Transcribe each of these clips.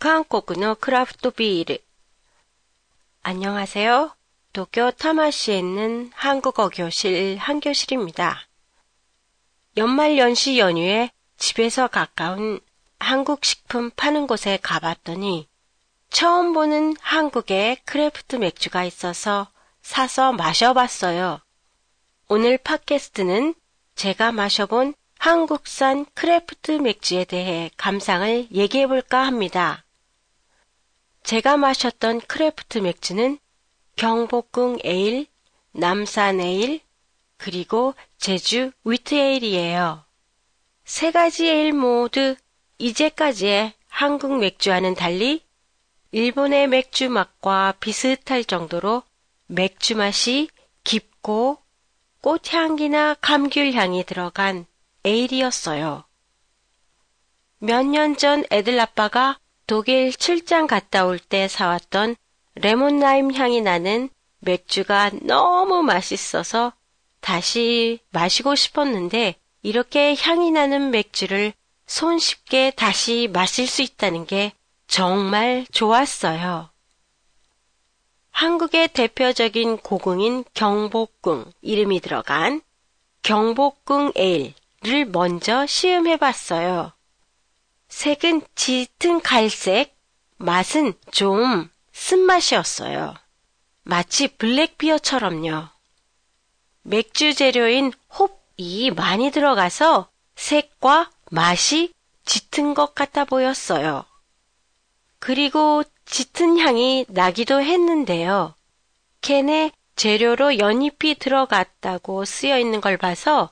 한국의 クラフトビール 안녕하세요. 도쿄 타마시에 있는 한국어 교실 한교실입니다. 연말 연시 연휴에 집에서 가까운 한국 식품 파는 곳에 가봤더니 처음 보는 한국의 craft 맥주가 있어서 사서 마셔봤어요. 오늘 팟캐스트는 제가 마셔본 한국산 craft 맥주에 대해 감상을 얘기해 볼까 합니다. 제가 마셨던 craft 맥주는 경복궁 에일, 남산 에일, 그리고 제주 Wit ale이에요. 세 가지 에일 모두 이제까지의 한국 맥주와는 달리 일본의 맥주 맛과 비슷할 정도로 맥주 맛이 깊고 꽃향기나 감귤향이 들어간 ale이었어요. 몇 년 전 애들 아빠가 독일 출장 갔다 올 때 사왔던 레몬라임 향이 나는 맥주가 너무 맛있어서 다시 마시고 싶었는데 이렇게 향이 나는 맥주를 손쉽게 다시 마실 수 있다는 게 정말 좋았어요. 한국의 대표적인 고궁인 경복궁 이름이 들어간 경복궁 에일을 먼저 시음해 봤어요. 색은 짙은 갈색, 맛은 좀 쓴맛이었어요. 마치 블랙비어처럼요. 맥주 재료인 홉이 많이 들어가서 색과 맛이 짙은 것 같아 보였어요. 그리고 짙은 향이 나기도 했는데요. 캔에 재료로 연잎이 들어갔다고 쓰여 있는 걸 봐서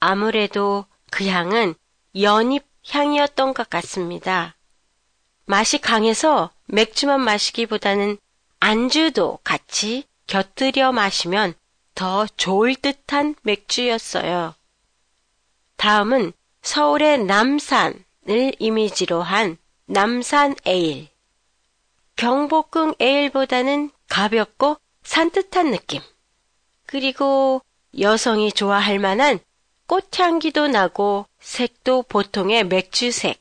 아무래도 그 향은 연잎 향이었던 것 같습니다. 맛이 강해서 맥주만 마시기보다는 안주도 같이 곁들여 마시면 더 좋을 듯한 맥주였어요. 다음은 서울의 남산을 이미지로 한 남산 에일. 경복궁 에일보다는 가볍고 산뜻한 느낌. 그리고 여성이 좋아할 만한 꽃향기도 나고 색도 보통의 맥주색.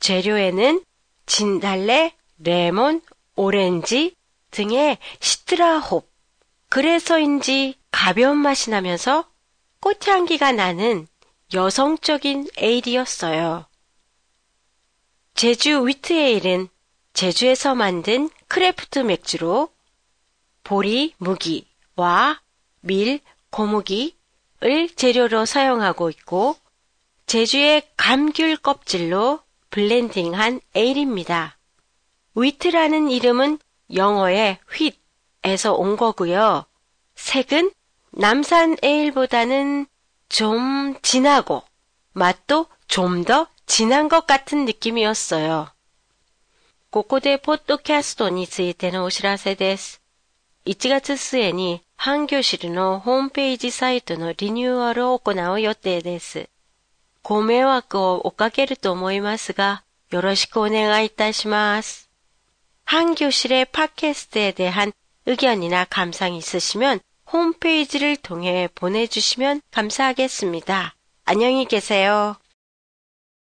재료에는 진달래, 레몬, 오렌지 등의 시트라홉. 그래서인지 가벼운 맛이 나면서 꽃향기가 나는 여성적인 에일이었어요. 제주 Wit ale은 제주에서 만든 craft 맥주로 보리, 麦와 밀, 고무기 를 재료로 사용하고 있고 제주의 감귤 껍질로 블렌딩한 에일입니다. 위트라는 이름은 영어의 휘트에서 온 거고요. 색은 남산 에일보다는 좀 진하고 맛도 좀 더 진한 것 같은 느낌이었어요. ここでポッドキャストについてのお知らせです。1月末に 半魚汁のホームページサイトのリニューアルを行う予定です。ご迷惑をおかけると思いますが、よろしくお願いいたします。한교실의 팟캐스트에 대한 의견이나 감상 있으시면 홈페이지를 통해 보내주시면 감사하겠습니다. 안녕히 계세요.